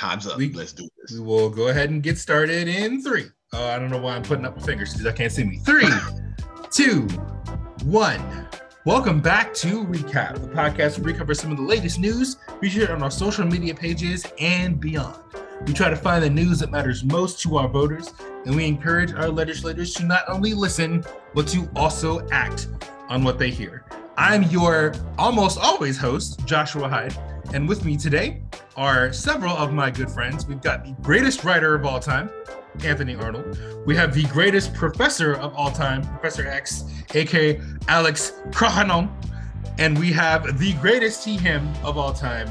Time's up. We, Let's do this. We will go ahead and get started in three. Uh, I don't know why I'm putting up my fingers because I can't see me. Three, two, one. Welcome back to Recap, the podcast where we cover some of the latest news featured on our social media pages and beyond. We try to find the news that matters most to our voters, and we encourage our legislators to not only listen, but to also act on what they hear. I'm your almost always host, Joshua Hyde, and with me today are several of my good friends. We've got the greatest writer of all time, Anthony Arnold. We have the greatest professor of all time, Professor X, aka Alex Krahanon. And we have the greatest T him of all time,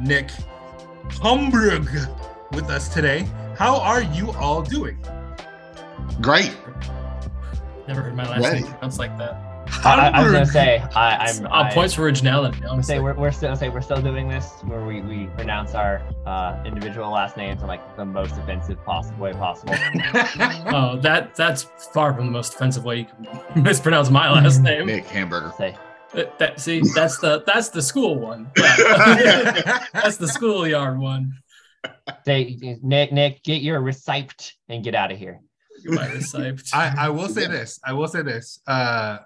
Nick Humbrug, with us today. How are you all doing? Great. Never heard my last Ready. name pronounced like that. I, I, was gonna say I, am uh, points for originality. I'm say we're, we're still say we're still doing this where we, we pronounce our uh, individual last names in like the most offensive possible way possible. oh, that that's far from the most offensive way you can mispronounce my last name. Nick Hamburger. Say. That, uh, that, see, that's the that's the school one. That's the schoolyard one. Say, Nick, Nick, get your reciped and get out of here. My reciped. I, I will say this. I will say this. Uh,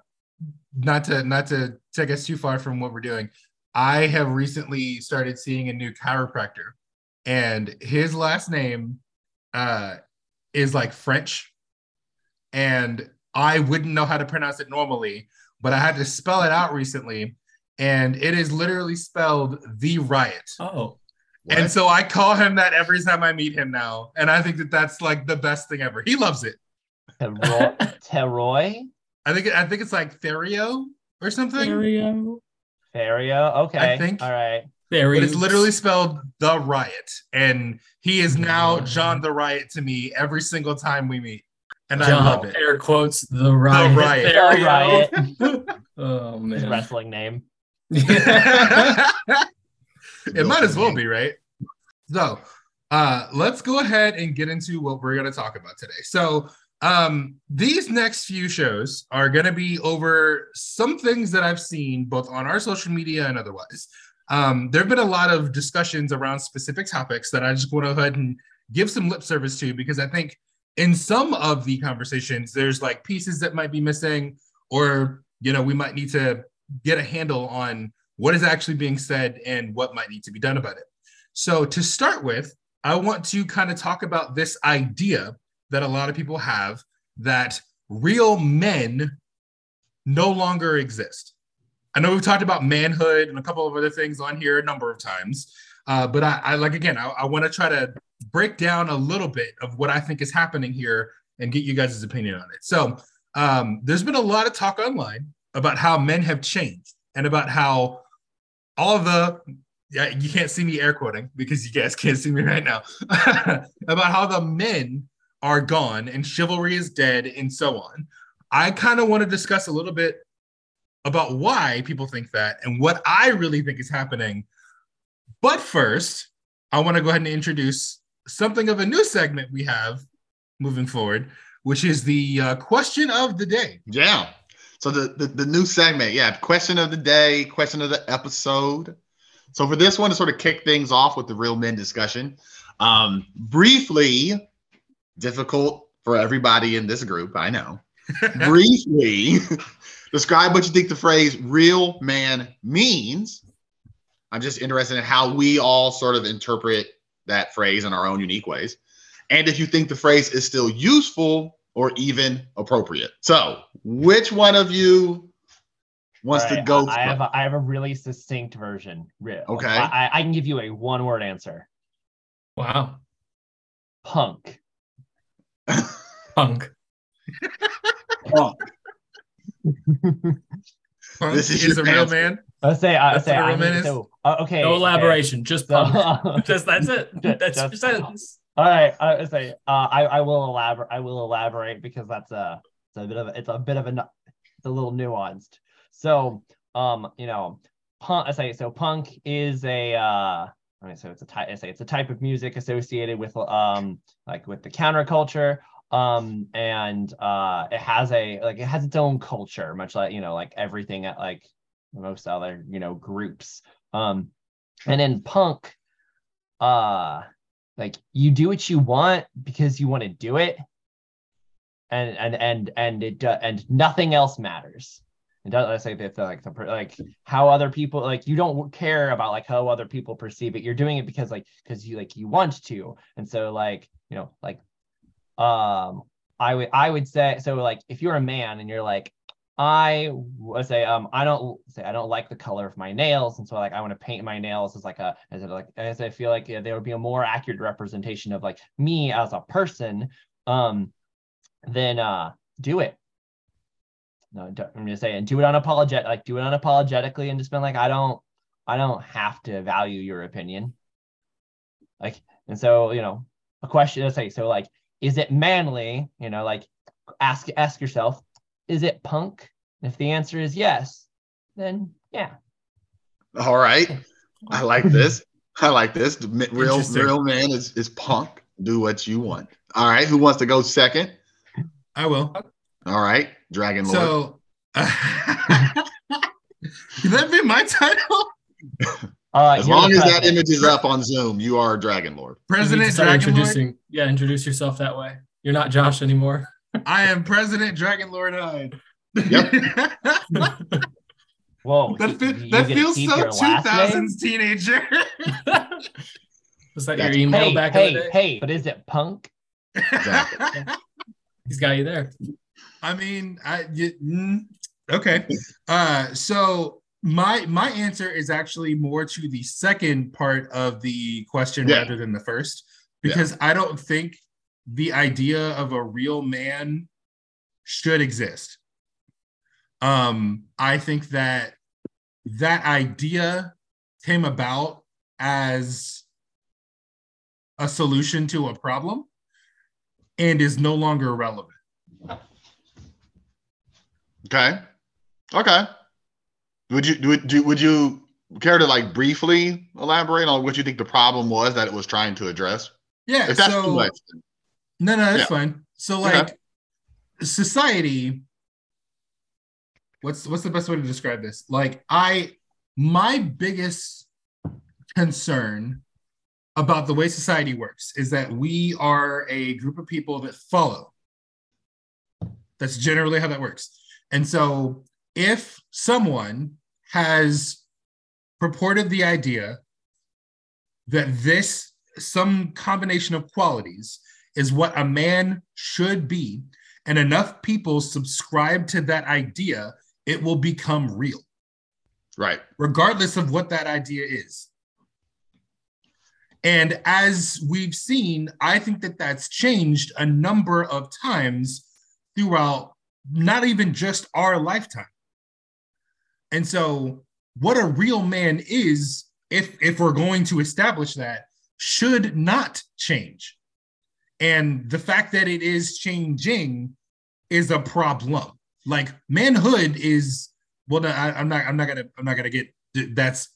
not to not to take us too far from what we're doing. I have recently started seeing a new chiropractor, and his last name uh, is like French, and I wouldn't know how to pronounce it normally, but I had to spell it out recently, and it is literally spelled the riot. Oh. What? And so I call him that every time I meet him now, and I think that that's like the best thing ever. He loves it. Teroy? I think I think it's like Therio or something. Therio. Therio. Okay. I think. All right. Therio. But it's literally spelled the riot. And he is now John the Riot to me every single time we meet. And John, I love it. Air quotes the riot. The riot. The riot. oh man. His wrestling name. it might as well be, right? So uh, let's go ahead and get into what we're going to talk about today. So um, these next few shows are going to be over some things that I've seen both on our social media and otherwise. Um, there have been a lot of discussions around specific topics that I just want to go ahead and give some lip service to because I think in some of the conversations, there's like pieces that might be missing, or, you know, we might need to get a handle on what is actually being said and what might need to be done about it. So, to start with, I want to kind of talk about this idea that a lot of people have that real men no longer exist. I know we've talked about manhood and a couple of other things on here a number of times, uh, but I, I, like again, I, I want to try to break down a little bit of what I think is happening here and get you guys' opinion on it. So um, there's been a lot of talk online about how men have changed and about how all of the yeah, you can't see me air quoting because you guys can't see me right now about how the men are gone and chivalry is dead and so on. I kind of want to discuss a little bit about why people think that and what I really think is happening. But first, I want to go ahead and introduce something of a new segment we have moving forward, which is the uh, question of the day. Yeah. So the, the, the new segment, yeah, question of the day, question of the episode. So for this one to sort of kick things off with the real men discussion, um, briefly, difficult for everybody in this group, I know. Briefly, describe what you think the phrase real man means. I'm just interested in how we all sort of interpret that phrase in our own unique ways. And if you think the phrase is still useful or even appropriate. So, which one of you wants right, to go? I have, a, I have a really succinct version. Real. Okay. I, I can give you a one word answer. Wow. Punk. Punk. Punk. Punk this is, is a real man. I say, I say, I mean, so, uh, okay. No elaboration, okay. just punk. just that's it. That's just, sentence. All right, I say, uh, I, I will elaborate. I will elaborate because that's a, it's a bit of, a, it's a bit of a, it's a little nuanced. So, um, you know, punk. I say, so punk is a, uh, Right, so it's a type. It's a type of music associated with um like with the counterculture. Um, and uh, it has a like it has its own culture, much like you know like everything at like most other you know groups. Um, and in punk, uh, like you do what you want because you want to do it and and and and it do- and nothing else matters it does like if like the like how other people like you don't care about like how other people perceive it you're doing it because like because you like you want to and so like you know like um i would i would say so like if you're a man and you're like I would say um I don't say I don't like the color of my nails, and so like I want to paint my nails as like a as like as I feel like yeah, there would be a more accurate representation of like me as a person. Um, then uh do it. No, don't- I'm just saying do it unapologetic like do it unapologetically and just been like I don't I don't have to value your opinion. Like and so you know a question to say so like is it manly you know like ask ask yourself is it punk? And if the answer is yes, then yeah. All right. I like this. I like this. The real real man is is punk. Do what you want. All right. Who wants to go second? I will. All right. Dragon Lord. So, can that be my title? Uh, as long the as that image is up on Zoom, you are Dragon Lord. You need to President start Dragon Lord. introducing. Yeah, introduce yourself that way. You're not Josh anymore. I am President Dragon Lord Hyde. Yep. Whoa, that fe- that feels so your last name? 2000s teenager. Was that That's- your email Hey, back in hey, the day? hey! But is it punk? Exactly. He's got you there. I mean, I you, mm, okay. Uh, so my my answer is actually more to the second part of the question Yeah. rather than the first, because I don't think the idea of a real man should exist. Um, I think that that idea came about as a solution to a problem and is no longer relevant. Okay. Okay. Would you would you would you care to like briefly elaborate on what you think the problem was that it was trying to address? Yeah. If that's so too much. no, no, that's Yeah. fine. So Okay. like society. What's what's the best way to describe this? Like I, my biggest concern about the way society works is that we are a group of people that follow. That's generally how that works. And so if someone has purported the idea that this some combination of qualities is what a man should be and enough people subscribe to that idea it will become real Right. regardless of what that idea is and as we've seen i think that that's changed a number of times throughout not even just our lifetime. And so what a real man is if if we're going to establish that should not change. And the fact that it is changing is a problem. Like manhood is well no, I, i'm not i'm not gonna i'm not gonna get that's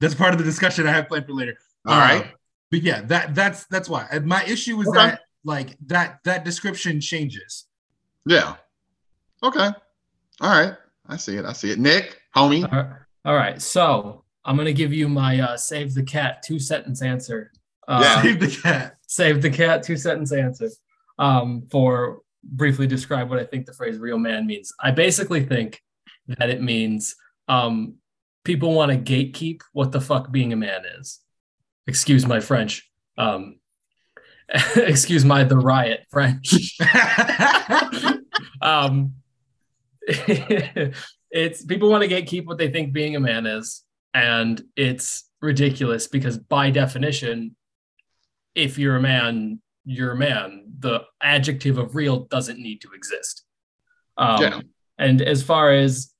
that's part of the discussion i have planned for later. All Uh, right. but yeah that that's that's why. My issue is Okay. that like that that description changes. Yeah. Okay. All right. I see it. I see it. Nick, homie. All right. All right. So I'm gonna give you my uh, save the cat two sentence answer. Uh, Yeah. save the cat Save the cat two sentence answer. Um, for briefly describe what I think the phrase real man means. I basically think that it means um, people want to gatekeep what the fuck being a man is. Excuse my French. Um, excuse my the riot French. um, it's people want to gatekeep what they think being a man is, and it's ridiculous because by definition, if you're a man, you're a man. The adjective of real doesn't need to exist. Um, Yeah. And as far as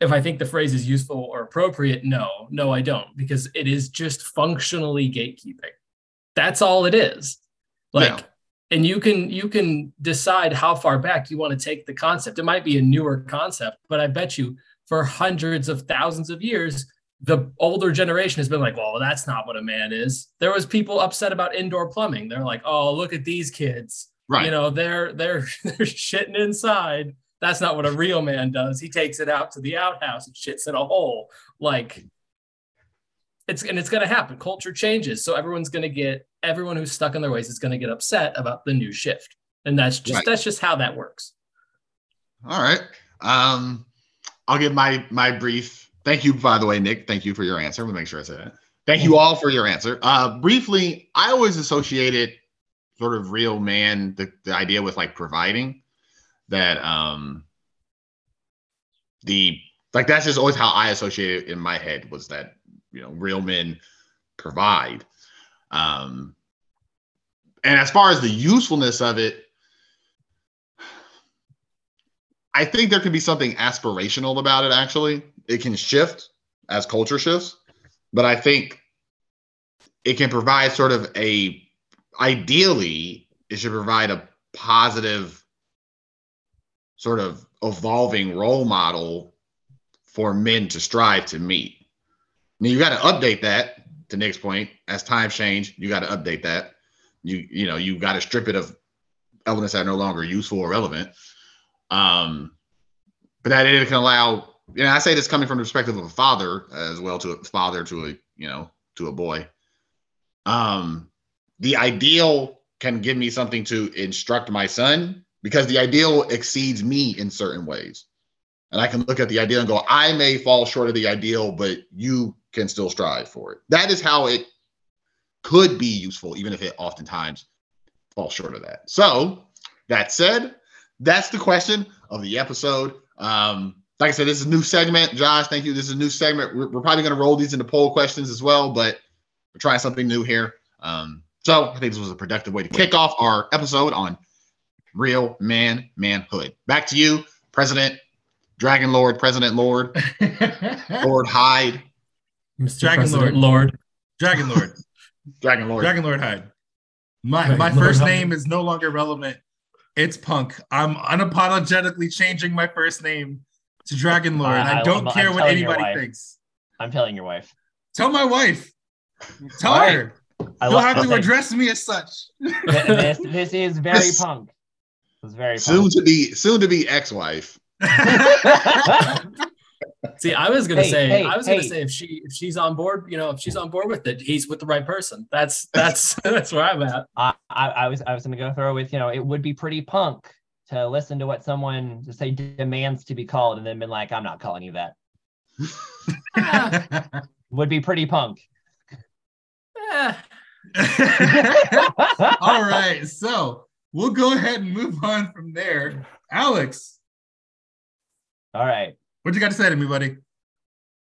if I think the phrase is useful or appropriate, no, no, I don't, because it is just functionally gatekeeping. That's all it is. Like, Yeah. And you can you can decide how far back you want to take the concept. It might be a newer concept, but I bet you for hundreds of thousands of years, the older generation has been like, well, that's not what a man is. There was people upset about indoor plumbing. They're like, oh, look at these kids. Right. You know, they're they're they're shitting inside. That's not what a real man does. He takes it out to the outhouse and shits in a hole. Like it's and it's going to happen. Culture changes, so everyone's going to get everyone who's stuck in their ways is going to get upset about the new shift, and that's just Right. that's just how that works. All right. Um, I'll give my my brief. Thank you, by the way, Nick. Thank you for your answer. We'll make sure I say that. Thank you all for your answer. Uh, briefly, I always associated sort of real man the, the idea with like providing that um the like that's just always how I associate it in my head was that you know real men provide. Um, and as far as the usefulness of it, I think there can be something aspirational about it. Actually, it can shift as culture shifts, but I think it can provide sort of a. Ideally, it should provide a positive, sort of evolving role model for men to strive to meet. Now you got to update that. To Nick's point, as times change, you got to update that. You you know you got to strip it of elements that are no longer useful or relevant. Um, but that it can allow, you know, I say this coming from the perspective of a father as well to a father to a, you know, to a boy. Um, the ideal can give me something to instruct my son because the ideal exceeds me in certain ways. And I can look at the ideal and go, I may fall short of the ideal, but you can still strive for it. That is how it could be useful, even if it oftentimes falls short of that. So, that said, that's the question of the episode. Um, like I said, this is a new segment. Josh, thank you. This is a new segment. We're, we're probably going to roll these into poll questions as well, but we're trying something new here. Um, so I think this was a productive way to kick off our episode on real man manhood. Back to you, President, Dragon Lord, President Lord, Lord Hyde, Mr. Dragon Lord. Lord. Dragon Lord. Dragon Lord. Dragon Lord Hyde. My Dragon my Lord first Hyde. name is no longer relevant. It's Punk. I'm unapologetically changing my first name to Dragon Lord. I- I, I- don't I'm care what telling your anybody thinks. I'm telling your wife. Tell my wife. Tell All right. her. I You'll have to okay, address me as such. this. This is very This- punk. It's very Soon punk. to be soon to be ex-wife. See, I was gonna Hey, say, hey, I was gonna say if she if she's on board, you know, if she's on board with it, he's with the right person. That's that's that's where I'm at. I, I, I was I was gonna go throw with you know it would be pretty punk to listen to what someone to say demands to be called and then been like I'm not calling you that. Would be pretty punk. Eh, All right. So we'll go ahead and move on from there. Alex, All right. What you got to say to me, buddy?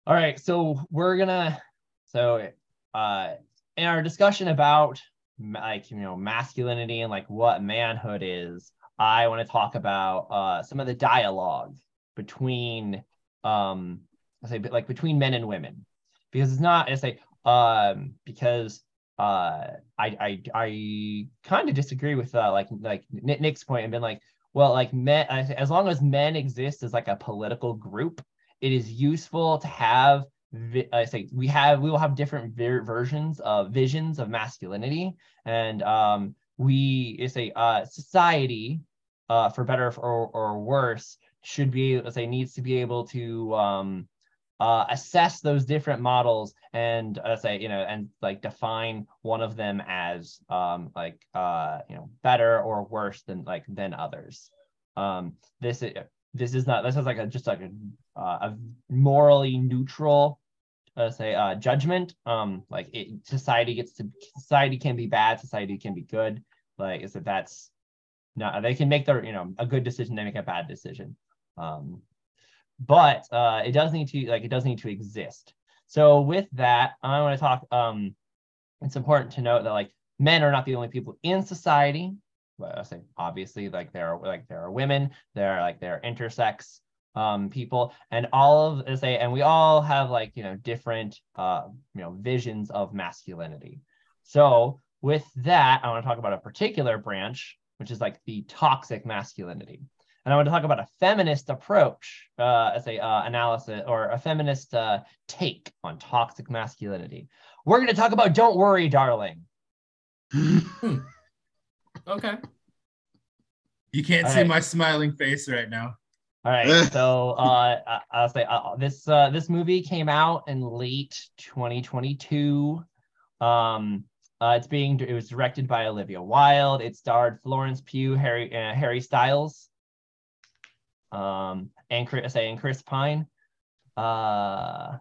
All right, so we're gonna so uh in our discussion about like you know masculinity and like what manhood is, I want to talk about uh some of the dialogue between um I say like between men and women because it's not I say um because uh I I I kind of disagree with uh like like Nick- Nick's point and been like well like men as long as men exist as like a political group it is useful to have I say we have we will have different ver- versions of visions of masculinity. And um we is a uh society uh for better or, or worse should be let's say needs to be able to um uh, assess those different models and uh, say you know and like define one of them as um like uh you know better or worse than like than others. Um this is this is not this is like a just like a uh, a morally neutral uh, say uh judgment. Um like it, society gets to society can be bad society can be good. Like is that that's not they can make their you know a good decision they make a bad decision. Um but uh it does need to like it does need to exist. So with that i want to talk um it's important to note that like men are not the only people in society but I say obviously like there are like there are women there are like there are intersex um people and all of say and we all have like you know different uh you know visions of masculinity. So with that i want to talk about a particular branch which is like the toxic masculinity and i want to talk about a feminist approach uh as a uh, analysis or a feminist uh take on toxic masculinity we're going to talk about don't worry darling okay. You can't All see right. my smiling face right now. All right. So uh, I- I'll say uh, this uh, this movie came out in late 2022. Um, uh, it's being it was directed by Olivia Wilde. It starred Florence Pugh, Harry uh, Harry Styles, um, and say and Chris Pine. Uh,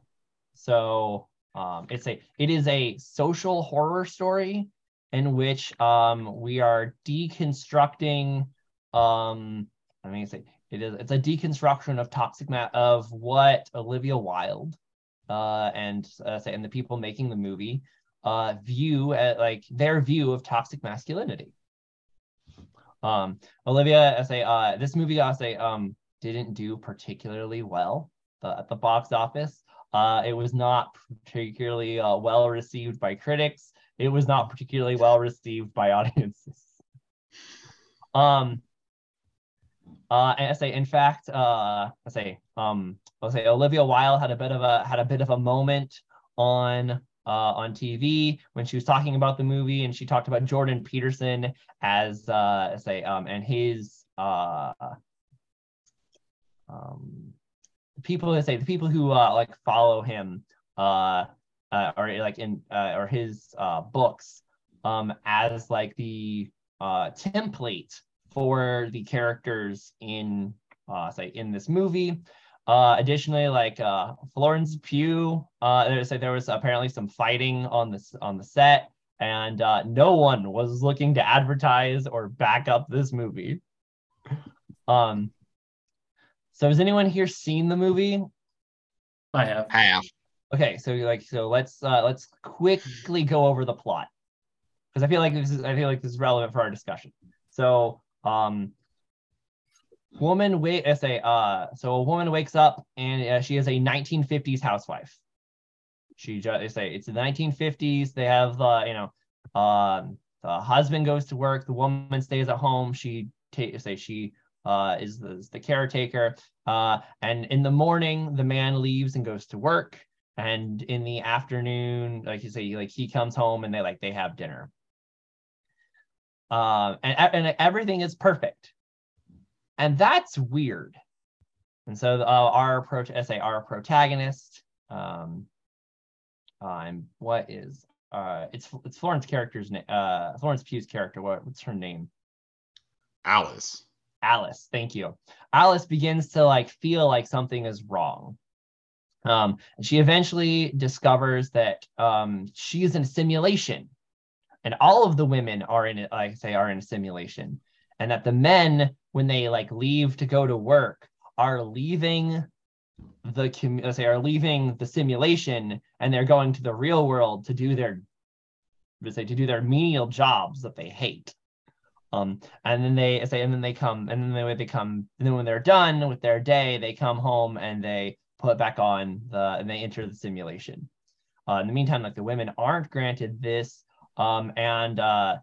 so um, it's a it is a social horror story in which um, we are deconstructing um, I mean, say it is it's a deconstruction of toxic ma- of what Olivia Wilde uh, and uh, say and the people making the movie uh, view at, like their view of toxic masculinity. Um, Olivia, I say uh, this movie I say um, didn't do particularly well at the box office. Uh, it was not particularly uh, well received by critics. It was not particularly well received by audiences. Um, uh, and I say, in fact, uh, I say, um, I'll say Olivia Wilde had a bit of a had a bit of a moment on uh, on TV when she was talking about the movie, and she talked about Jordan Peterson as uh, I say, um, and his uh, um, people that say the people who uh, like follow him uh, uh, or like in uh, or his uh, books um, as like the uh, template for the characters in uh, say in this movie. Uh, additionally, like uh, Florence Pugh, uh, there's like there was apparently some fighting on this on the set, and uh, no one was looking to advertise or back up this movie. Um, so has anyone here seen the movie? I have. Half. Okay, so like so let's uh let's quickly go over the plot because I feel like this is I feel like this is relevant for our discussion. So um woman wait I say uh so a woman wakes up and uh, she is a 1950s housewife. She just say it's the 1950s. They have uh you know um the husband goes to work, the woman stays at home. She ta- say she uh is the, is the caretaker. Uh and in the morning the man leaves and goes to work. And in the afternoon like you say like he comes home and they like they have dinner. Um and, and everything is perfect. And that's weird. And so uh, our approach say our protagonist um um what is uh it's it's florence character's name uh florence pugh's character. What, what's her name? Alice. Alice. Thank you. Alice begins to like feel like something is wrong. Um, and she eventually discovers that um, she's in a simulation, and all of the women are in like I say, are in a simulation, and that the men, when they like leave to go to work, are leaving the let's say are leaving the simulation, and they're going to the real world to do their let's say to do their menial jobs that they hate. Um, and then they say, and then they come, and then they, they come, and then when they're done with their day, they come home and they put back on the and they enter the simulation. Uh, in the meantime, like the women aren't granted this, um, and uh,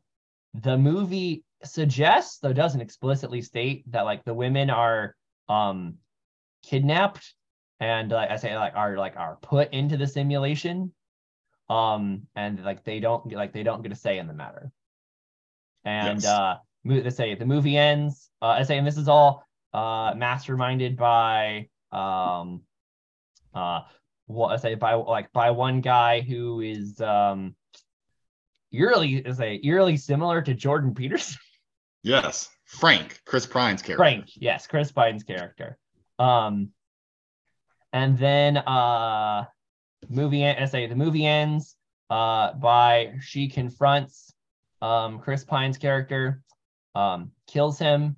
the movie suggests, though doesn't explicitly state, that like the women are um, kidnapped and like I say, like are like are put into the simulation, um, and like they don't like they don't get a say in the matter. And Yes. uh, let's say the movie ends. Uh, I say, and this is all uh, masterminded by um, uh what I say by like by one guy who is um eerily is a eerily similar to Jordan Peterson. Yes. Frank, Chris Pine's character. Frank, yes, Chris Biden's character. Um and then uh movie I say the movie ends uh by she confronts um Chris Pine's character, um, kills him,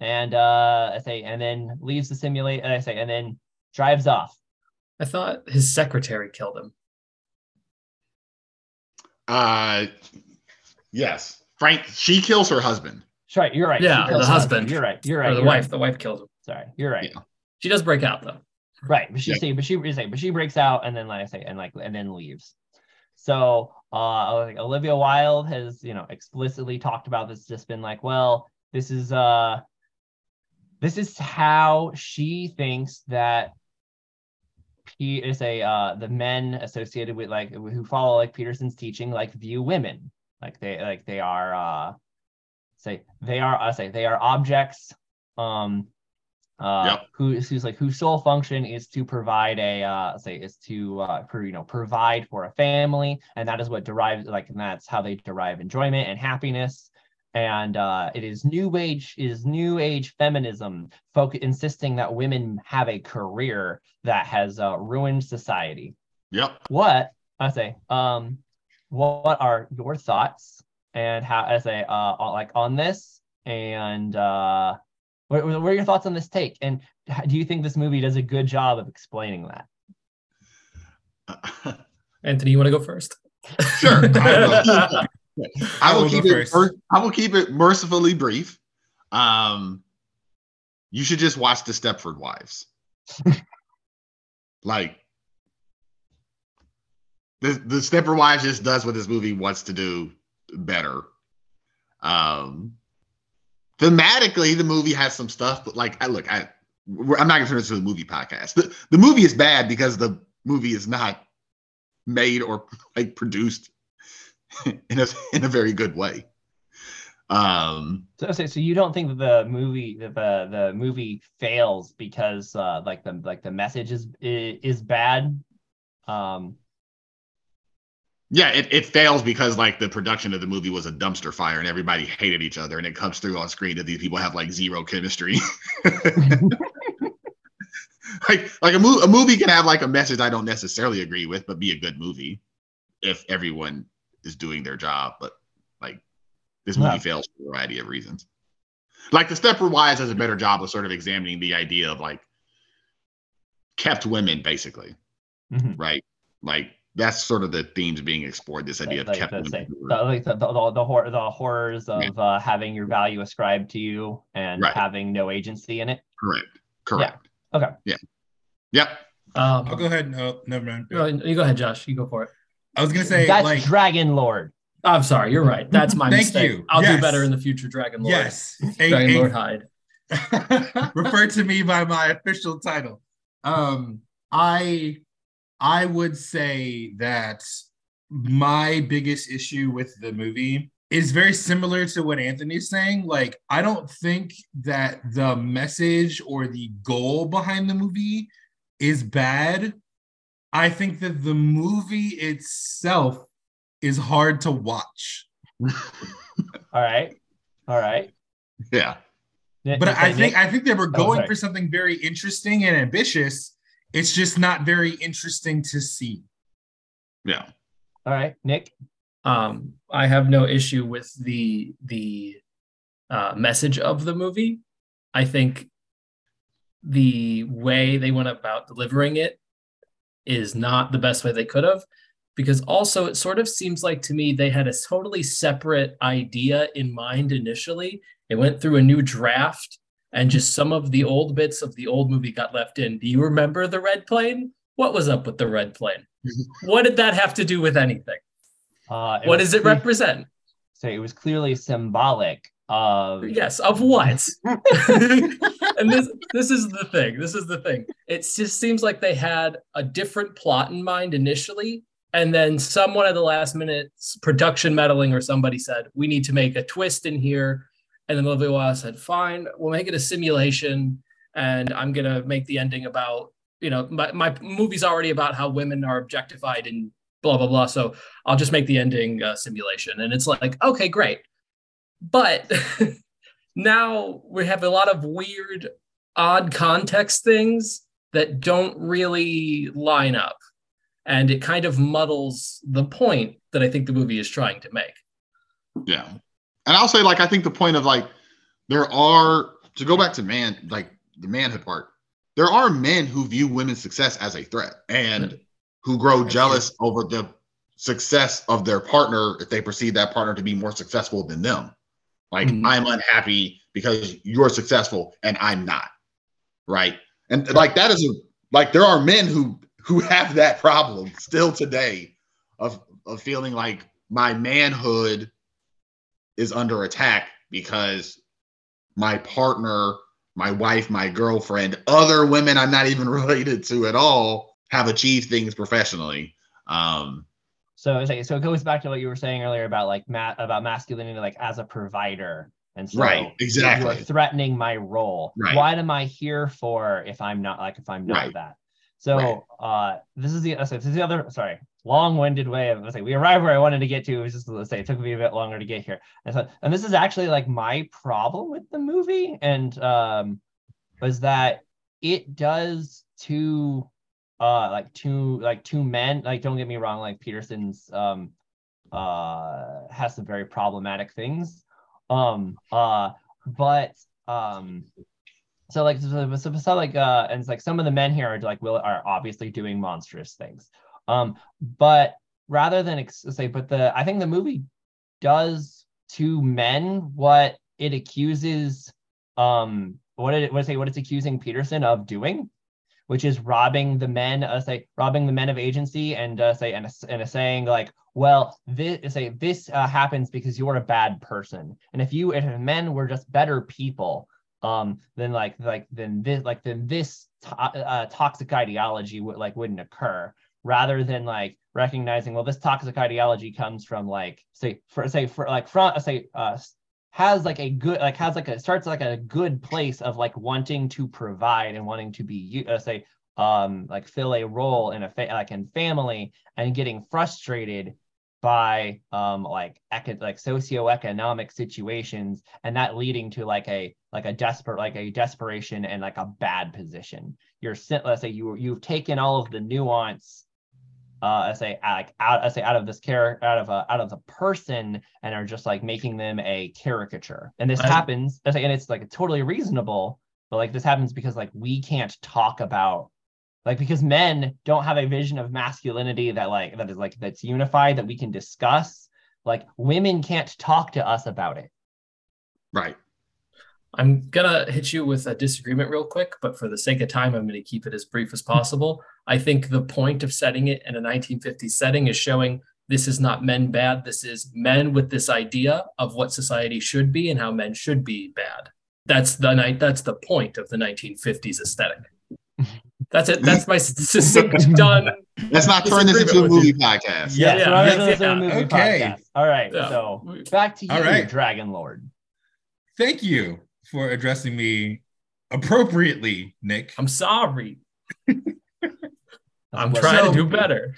and uh I say and then leaves the simulate and I say and then drives off. I thought his secretary killed him. Uh, yes. Frank, she kills her husband. That's right, you're right. Yeah, the her husband. You're right. You're right. or the you're wife. right. The wife kills him. Sorry, you're right. Yeah. She does break out though. Right, but she Yeah. say, but she say, but she breaks out and then like I say, and like and then leaves. So uh Olivia Wilde has, you know, explicitly talked about this, just been like, well, this is uh this is how she thinks that P is a uh the men associated with like who follow like Peterson's teaching like view women. Like they like they are uh say they are I say they are objects um uh, Yep. who who's like whose sole function is to provide a uh, say is to uh, per, you know provide for a family, and that is what derives like and that's how they derive enjoyment and happiness. And uh, it is new age it is new age feminism, folk insisting that women have a career that has uh, ruined society. Yep. What I say, um, what are your thoughts and how I say uh like on this and uh what, what are your thoughts on this take and do you think this movie does a good job of explaining that Anthony, you want to go first? Sure. I will. I will will keep it. mer- I will keep it mercifully brief. Um, you should just watch the Stepford Wives. like the the Stepford Wives just does what this movie wants to do better. Um, thematically, the movie has some stuff, but like, I look, I I'm not gonna turn this into a movie podcast. The, the movie is bad because the movie is not made or like produced in a in a very good way. Um, so so, so you don't think that the movie the the movie fails because uh like the like the message is, is bad um yeah, it, it fails because like the production of the movie was a dumpster fire and everybody hated each other, and it comes through on screen that these people have like zero chemistry. like like a, mo- a movie can have like a message I don't necessarily agree with, but be a good movie if everyone is doing their job. But like this movie Yeah. fails for a variety of reasons. Like the Stepford Wives does a better job of sort of examining the idea of like kept women, basically, mhm. right? Like that's sort of the themes being explored. This idea of like, kept the, women. say, who were- the, like the, the, the, the, hor- the horrors of Yeah. uh, having your value ascribed to you and Right. having no agency in it Correct. Correct. Okay. Yeah. Yep. Um, I'll go ahead. No, never mind. you go- you go ahead, Josh. You go for it. I was gonna say that's like dragon lord I'm sorry. You're right. That's my Thank mistake. you. I'll Yes. do better in the future, Dragon Lord. yes, a, Dragon a Lord Hyde. refer to me by my official title. Um, I I would say that my biggest issue with the movie is very similar to what Anthony's saying. Like, I don't think that the message or the goal behind the movie is bad. I think that the movie itself is hard to watch. all right all right Yeah. But I think I think they were oh, going sorry. for something very interesting and ambitious. It's just not very interesting to see. Yeah. all right nick Um, I have no issue with the the uh, message of the movie. I think the way they went about delivering it is not the best way they could have, because also it sort of seems like to me they had a totally separate idea in mind initially. They went through a new draft, and just some of the old bits of the old movie got left in. Do you remember the red plane? What was up with the red plane? what did that have to do with anything? uh what does it cle- represent? so it was clearly symbolic of Yes, of what? and this this is the thing. This is the thing. It just seems like they had a different plot in mind initially, and then someone at the last minute, production meddling or somebody said, "We need to make a twist in here." And then Wilde said, "Fine, we'll make it a simulation, and I'm gonna make the ending about you know my my movie's already about how women are objectified and blah blah blah. So I'll just make the ending uh, simulation." And it's like, okay, great, but now we have a lot of weird, odd context things that don't really line up. And it kind of muddles the point that I think the movie is trying to make. Yeah. And I'll say, like, I think the point of like, there are, to go back to man, like the manhood part, there are men who view women's success as a threat and who grow jealous over the success of their partner if they perceive that partner to be more successful than them. Like, Mhm. I'm unhappy because you're successful and I'm not. Right. And like, that is a, like, there are men who, who have that problem still today of, of feeling like my manhood is under attack because my partner, my wife, my girlfriend, other women I'm not even related to at all have achieved things professionally. Um, So it's like, so it goes back to what you were saying earlier about like ma- about masculinity like as a provider And so Right, exactly. you are threatening my role. Right. What am I here for if I'm not like if I'm not Right. that? So uh this is the so this is the other sorry long-winded way of let's say we arrived where I wanted to get to. It was just let's say it took me a bit longer to get here. And so and this is actually like my problem with the movie and um was that it does two uh like two like two men like don't get me wrong like Peterson's um uh has some very problematic things um uh but um so like so, so, so like uh and it's like some of the men here are like will are obviously doing monstrous things um but rather than ex- say but the i think the movie does to men what it accuses um what it what say what it's accusing peterson of doing which is robbing the men uh, say robbing the men of agency and uh, say and, and saying like well this say this uh, happens because you're a bad person. And if you if men were just better people um then like like then this like then this to- uh, toxic ideology would like wouldn't occur rather than like recognizing well this toxic ideology comes from like say for say for like from say uh has like a good like has like a starts like a good place of like wanting to provide and wanting to be you uh, say um like fill a role in a fa- like in family and getting frustrated by um like eco- like socioeconomic situations and that leading to like a like a desperate like a desperation and like a bad position. You're let's say you you've taken all of the nuance uh let's say like out let's say out of this character out of a out of the person and are just like making them a caricature. And this I- happens let's say, and it's like totally reasonable but like this happens because like we can't talk about like because men don't have a vision of masculinity that like that is like that's unified that we can discuss. Like women can't talk to us about it. Right. I'm gonna hit you with a disagreement real quick, but for the sake of time, I'm gonna keep it as brief as possible. I think the point of setting it in a 1950s setting is showing this is not men bad. This is men with this idea of what society should be and how men should be bad. That's the night. That's the point of the 1950s aesthetic. That's it. That's my succinct done. Let's not turn this into a movie podcast. Yeah, yes yeah, we're yeah, yeah. movie Okay. podcast. all right Yeah. so back to you All right. dragon lord Thank you for addressing me appropriately, Nick. I'm sorry. I'm trying So- to do better.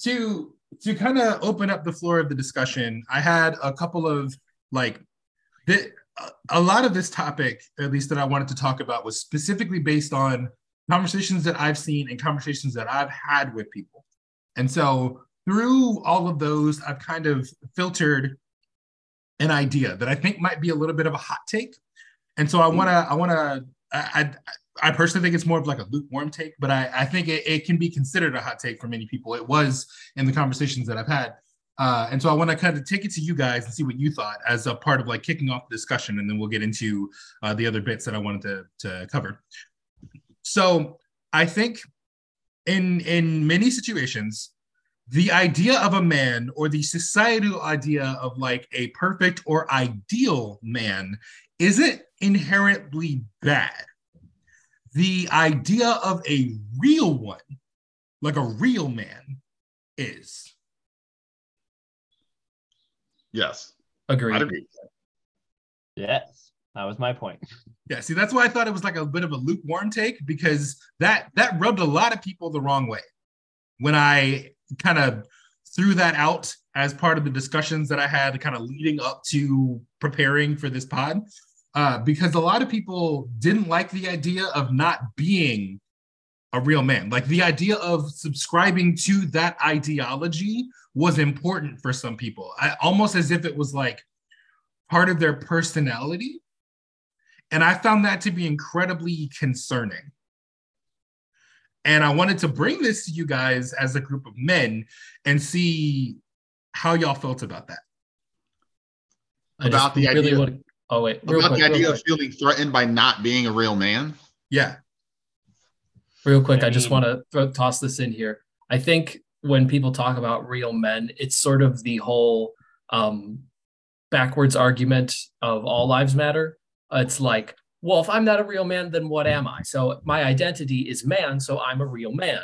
to to kind of open up the floor of the discussion, I had a couple of like the, a lot of this topic, at least that I wanted to talk about, was specifically based on conversations that I've seen and conversations that I've had with people. And so through all of those, I've kind of filtered an idea that I think might be a little bit of a hot take. And so I want to, I want to, I, I, I personally think it's more of like a lukewarm take, but I, I think it, it can be considered a hot take for many people. It was in the conversations that I've had. Uh, and so I want to kind of take it to you guys and see what you thought as a part of like kicking off the discussion, and then we'll get into uh, the other bits that I wanted to, to cover. So I think in in many situations, the idea of a man or the societal idea of like a perfect or ideal man isn't inherently bad. The idea of a real one, like a real man, is. Yes. Agreed. Agree. yes that was my point Yeah, see, that's why I thought it was like a bit of a lukewarm take because that that rubbed a lot of people the wrong way when I kind of threw that out as part of the discussions that I had kind of leading up to preparing for this pod. Uh, because a lot of people didn't like the idea of not being a real man. Like the idea of subscribing to that ideology was important for some people, I, almost as if it was like part of their personality. And I found that to be incredibly concerning. And I wanted to bring this to you guys as a group of men and see how y'all felt about that. I About the really idea- want- Oh wait, real About quick, the real idea quick. of feeling threatened by not being a real man. Yeah. Real quick, I I, just want to throw, toss this in here. I think when people talk about real men, it's sort of the whole um, backwards argument of all lives matter. It's like, well, if I'm not a real man, then what am I? So my identity is man, so I'm a real man.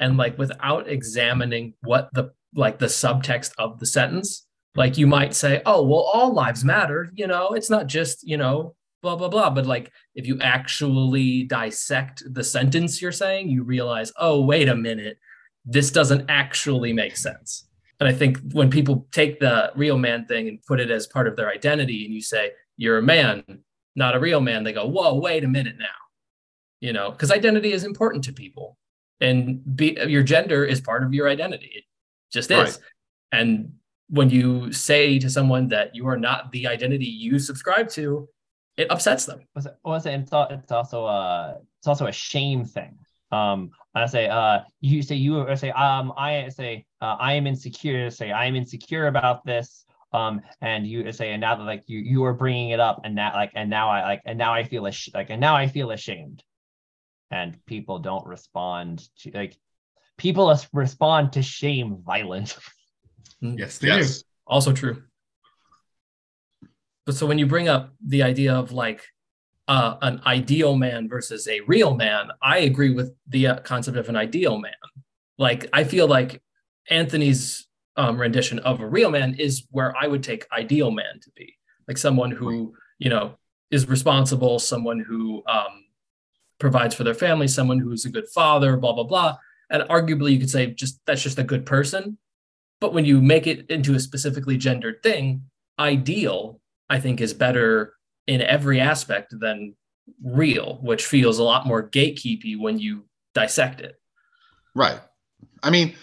And like without examining what the like the subtext of the sentence, Like you might say, oh, well, all lives matter. You know, it's not just, you know, blah, blah, blah. But like if you actually dissect the sentence you're saying, you realize, oh, wait a minute, this doesn't actually make sense. And I think when people take the real man thing and put it as part of their identity, and you say, you're a man, not a real man, they go, whoa, wait a minute now. You know, because identity is important to people. And be, your gender is part of your identity. It just is. Right. And when you say to someone that you are not the identity you subscribe to, it upsets them. It? It's, also a it's also a shame thing. Um, I say, uh, you say you or say, um, I say, uh, I am insecure. Say, I am insecure about this. Um, and you say, and now that like you you are bringing it up, and now like, and now I like, and now I feel ash- like, and now I feel ashamed. And people don't respond to like, people respond to shame violent. Mm. Yes, they yes. do. Also true. But so when you bring up the idea of like uh, an ideal man versus a real man, I agree with the uh, concept of an ideal man. Like I feel like Anthony's um, rendition of a real man is where I would take ideal man to be, like someone who you know is responsible, someone who um, provides for their family, someone who's a good father, blah blah blah. And arguably, you could say just that's just a good person. But when you make it into a specifically gendered thing, ideal, I think, is better in every aspect than real, which feels a lot more gatekeepy when you dissect it. Right. I mean,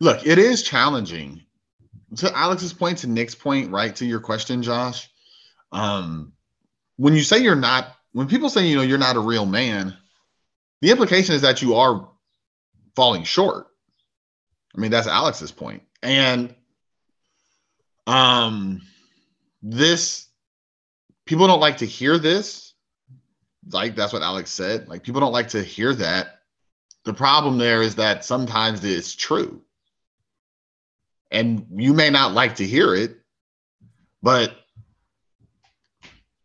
look, it is challenging. To Alex's point, to Nick's point, right? To your question, Josh. Um, when you say you're not, when people say, you know, you're not a real man, the implication is that you are falling short. I mean, that's Alex's point. And um this people don't like to hear this. Like that's what Alex said. Like people don't like to hear that. The problem there is that sometimes it's true. And you may not like to hear it, but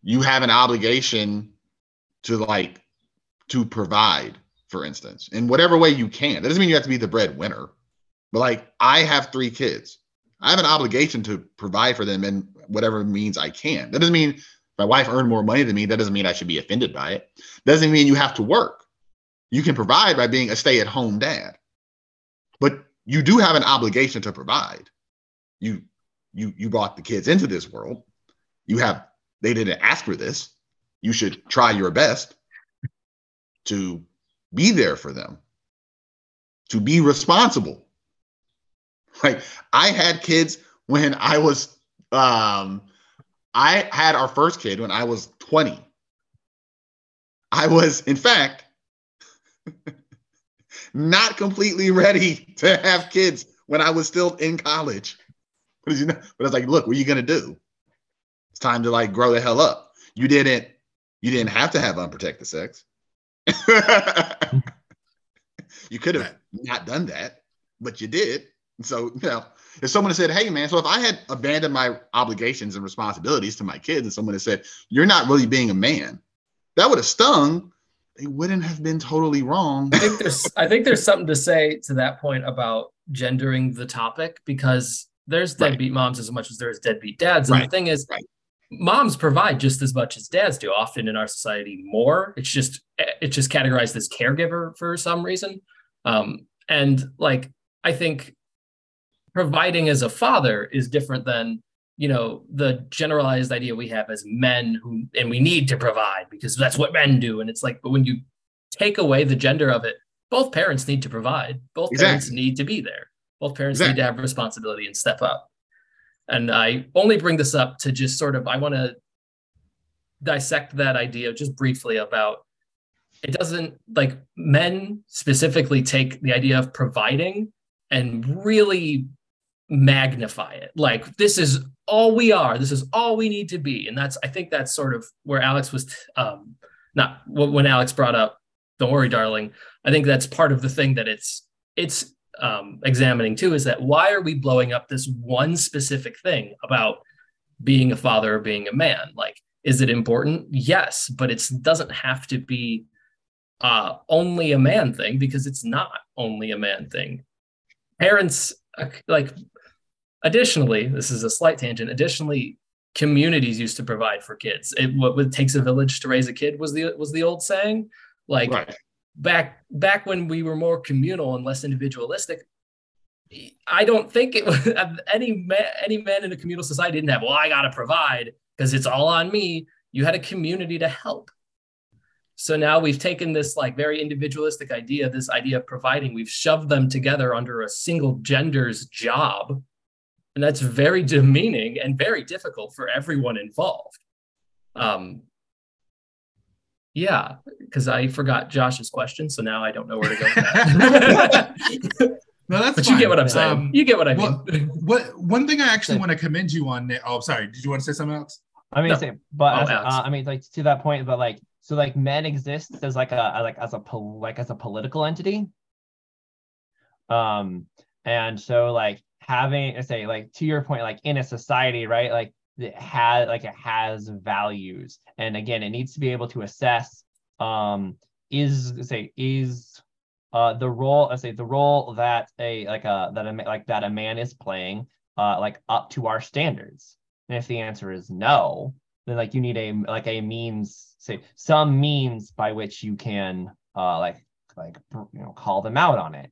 you have an obligation to like to provide, for instance, in whatever way you can. That doesn't mean you have to be the breadwinner. But like I have three kids. I have an obligation to provide for them in whatever means I can. That doesn't mean my wife earned more money than me. That doesn't mean I should be offended by it. Doesn't mean you have to work. You can provide by being a stay-at-home dad. But you do have an obligation to provide. You you you brought the kids into this world. You have they didn't ask for this. You should try your best to be there for them. To be responsible like I had kids when I was um I had our first kid when I was 20. I was in fact not completely ready to have kids when I was still in college. But, you know, but I was like, look, what are you gonna do? It's time to like grow the hell up. You didn't you didn't have to have unprotected sex. you could have not done that, but you did. So, you know, if someone said, Hey, man, so if I had abandoned my obligations and responsibilities to my kids and someone had said, You're not really being a man, that would have stung. They wouldn't have been totally wrong. I think there's I think there's something to say to that point about gendering the topic because there's deadbeat right. moms as much as there's deadbeat dads. And right. the thing is, right. moms provide just as much as dads do, often in our society more. It's just it's just categorized as caregiver for some reason. Um, and like I think providing as a father is different than you know the generalized idea we have as men who and we need to provide because that's what men do and it's like but when you take away the gender of it both parents need to provide both exactly. parents need to be there both parents exactly. need to have responsibility and step up and i only bring this up to just sort of i want to dissect that idea just briefly about it doesn't like men specifically take the idea of providing and really magnify it. Like this is all we are. This is all we need to be. And that's i think that's sort of where alex was um not when alex brought up don't worry darling i think that's part of the thing that it's it's um examining too is that why are we blowing up this one specific thing about being a father or being a man? Like is it important? Yes but it doesn't have to be uh only a man thing because it's not only a man thing. Parents like Additionally, this is a slight tangent. Additionally, communities used to provide for kids. It what it takes a village to raise a kid was the was the old saying. Like Right. back back when we were more communal and less individualistic. I don't think it was any man any man in a communal society didn't have. Well, I got to provide because it's all on me. You had a community to help. So now we've taken this like very individualistic idea, this idea of providing, we've shoved them together under a single gender's job. And that's very demeaning and very difficult for everyone involved. Um, yeah, because I forgot Josh's question, so now I don't know where to go. No, that's but you get what I'm saying. Um, you get what I well, mean. what one thing I actually want to commend you on. Nick- Oh, sorry. Did you want to say something else? I mean, No. say, but Oh, as- uh, I mean, like to that point, but like, so like, men exist as like a like as a pol- like as a political entity. Um, and so like having, I say, like to your point, like in a society, right? Like it has like it has values, and again, it needs to be able to assess, um, is say is uh the role I say the role that a like a that a like that a man is playing uh like up to our standards and if the answer is no then like you need a like a means say some means by which you can uh like like you know call them out on it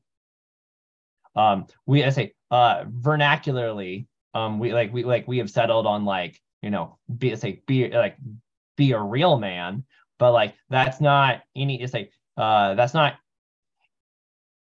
um we I say uh vernacularly um we like we like we have settled on like you know be say be like be a real man but like that's not any it's like uh that's not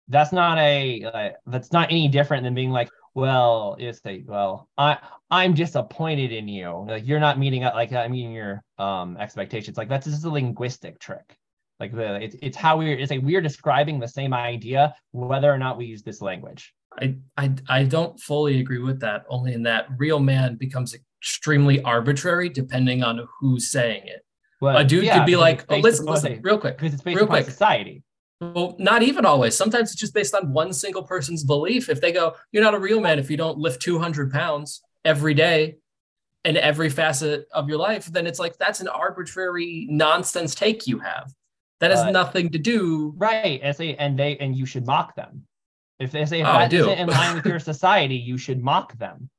that's not a uh, that's not any different than being like well it's a well i i'm disappointed in you. Like you're not meeting up like i mean your um expectations. Like that's just a linguistic trick like the it's, it's how we're it's like we're describing the same idea whether or not we use this language I, I I don't fully agree with that, only in that real man becomes extremely arbitrary depending on who's saying it. but A dude yeah, could be like, oh, listen, listen, real quick. because it's based real quick. society Well, not even always. Sometimes it's just based on one single person's belief. If they go, you're not a real man if you don't lift 200 pounds every day in every facet of your life, then it's like that's an arbitrary nonsense take you have. That has Uh, nothing to do. right and say and they and you should mock them if they say if Oh, do. isn't in line with your society you should mock them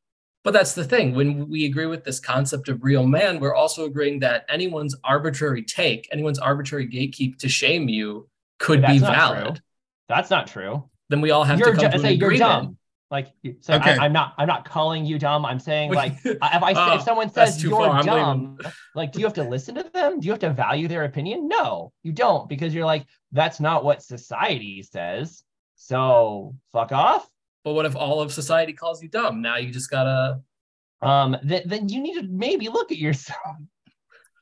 But that's the thing. When we agree with this concept of real man, we're also agreeing that anyone's arbitrary take, anyone's arbitrary gatekeep to shame you could That's be valid. true. that's not true Then we all have you're to come ju- to say an you're dumb like so Okay. I, i'm not i'm not calling you dumb. I'm saying like if i Oh, if someone says you're far. Dumb like do you have to listen to them? Do you have to value their opinion? No you don't because you're like that's not what society says. So fuck off. But what if all of society calls you dumb? Now you just gotta um th- then you need to maybe look at yourself.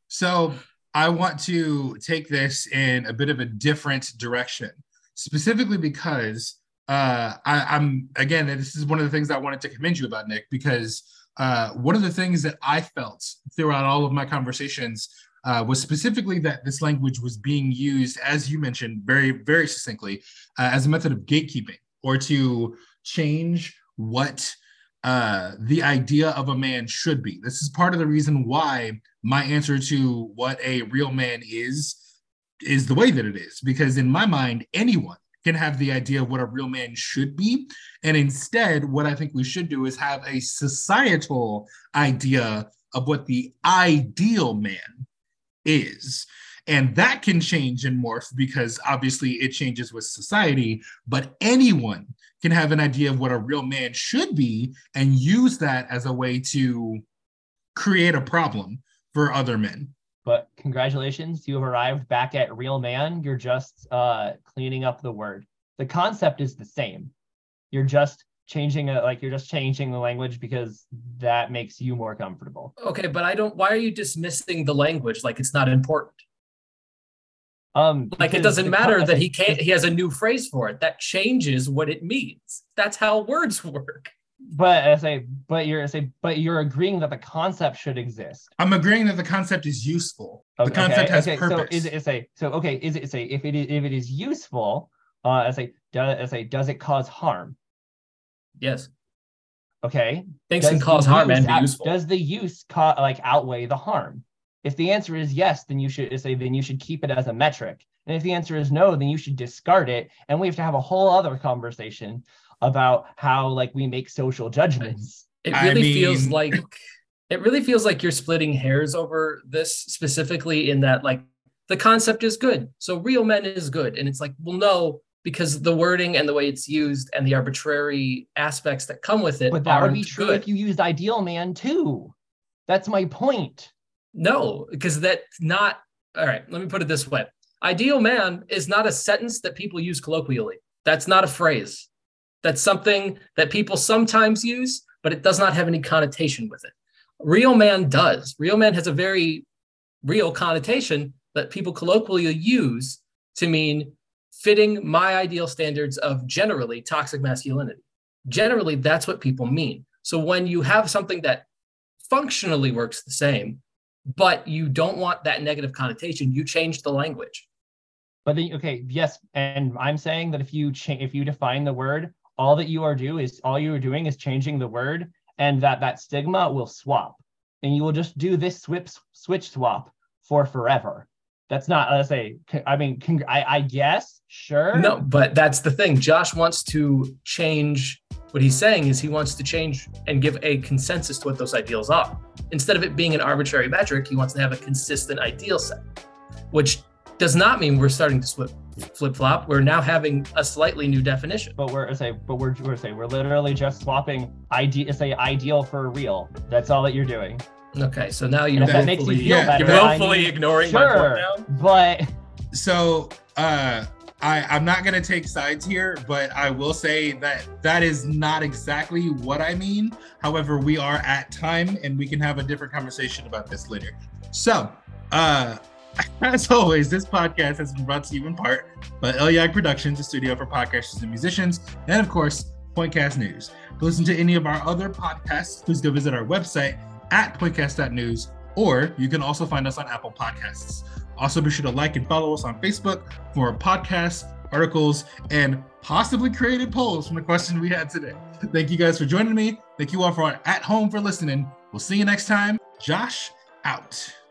So I want to take this in a bit of a different direction, specifically because uh, I, I'm again, this is one of the things I wanted to commend you about, Nick, because uh, one of the things that I felt throughout all of my conversations uh, was specifically that this language was being used, as you mentioned, very, very succinctly, uh, as a method of gatekeeping or to change what uh, the idea of a man should be. This is part of the reason why my answer to what a real man is is the way that it is because in my mind anyone can have the idea of what a real man should be and instead what i think we should do is have a societal idea of what the ideal man is and that can change and morph because obviously it changes with society but anyone can have an idea of what a real man should be and use that as a way to create a problem for other men. But congratulations you have arrived back at real man you're just uh cleaning up the word the concept is the same you're just changing it like you're just changing the language because that makes you more comfortable okay, but I don't why are you dismissing the language like it's not important? um Like it doesn't matter con- that he can't he has a new phrase for it. That changes what it means. That's how words work. But I say but you're I say but you're agreeing that the concept should exist I'm agreeing that the concept is useful. Okay, the concept has okay, purpose. So is it say so? Okay, is it say if it is if it is useful? Uh, I say does I say does it cause harm? Yes. Okay, Things does can cause harm and be useful. Does the use ca- like outweigh the harm? If the answer is yes, then you should say then you should keep it as a metric. And if the answer is no, then you should discard it. And we have to have a whole other conversation about how like we make social judgments. It I really feels like it really feels like you're splitting hairs over this specifically in that like the concept is good. So real men is good. And it's like, well, no, because the wording and the way it's used and the arbitrary aspects that come with it. But that would aren't be true good. if you used ideal man too. That's my point. No, because that's not all right. Let me put it this way Ideal man is not a sentence that people use colloquially. That's not a phrase. That's something that people sometimes use, but it does not have any connotation with it. Real man does. Real man has a very real connotation that people colloquially use to mean fitting my ideal standards of generally toxic masculinity. Generally, that's what people mean. So when you have something that functionally works the same, but you don't want that negative connotation, you change the language. But then, okay, yes, and I'm saying that if you cha- if you define the word, all that you are do is all you are doing is changing the word, and that that stigma will swap, and you will just do this switch switch swap for forever. That's not let's say. i mean, cong- I I guess sure. No, but that's the thing. Josh wants to change what he's saying is he wants to change and give a consensus to what those ideals are. Instead of it being an arbitrary metric, he wants to have a consistent ideal set, which does not mean we're starting to flip flip flop. We're now having a slightly new definition. But we're say, but we're we're saying we're literally just swapping ide- say ideal for real. That's all that you're doing. Okay, so now you're And if that makes you feel yeah, better, you're I willfully mean, ignoring my sure, point now. but So uh I, I'm not gonna take sides here, but I will say that that is not exactly what I mean. However, we are at time and we can have a different conversation about this later. So uh as always, this podcast has been brought to you in part by Elyag Productions, a studio for podcasters and musicians, and of course, Pointcast News. To listen to any of our other podcasts, please go visit our website at pointcast.news, or you can also find us on Apple Podcasts. Also, be sure to like and follow us on Facebook for podcasts, articles, and possibly created polls from the question we had today. Thank you guys for joining me. Thank you all for at home for listening. We'll see you next time. Josh out.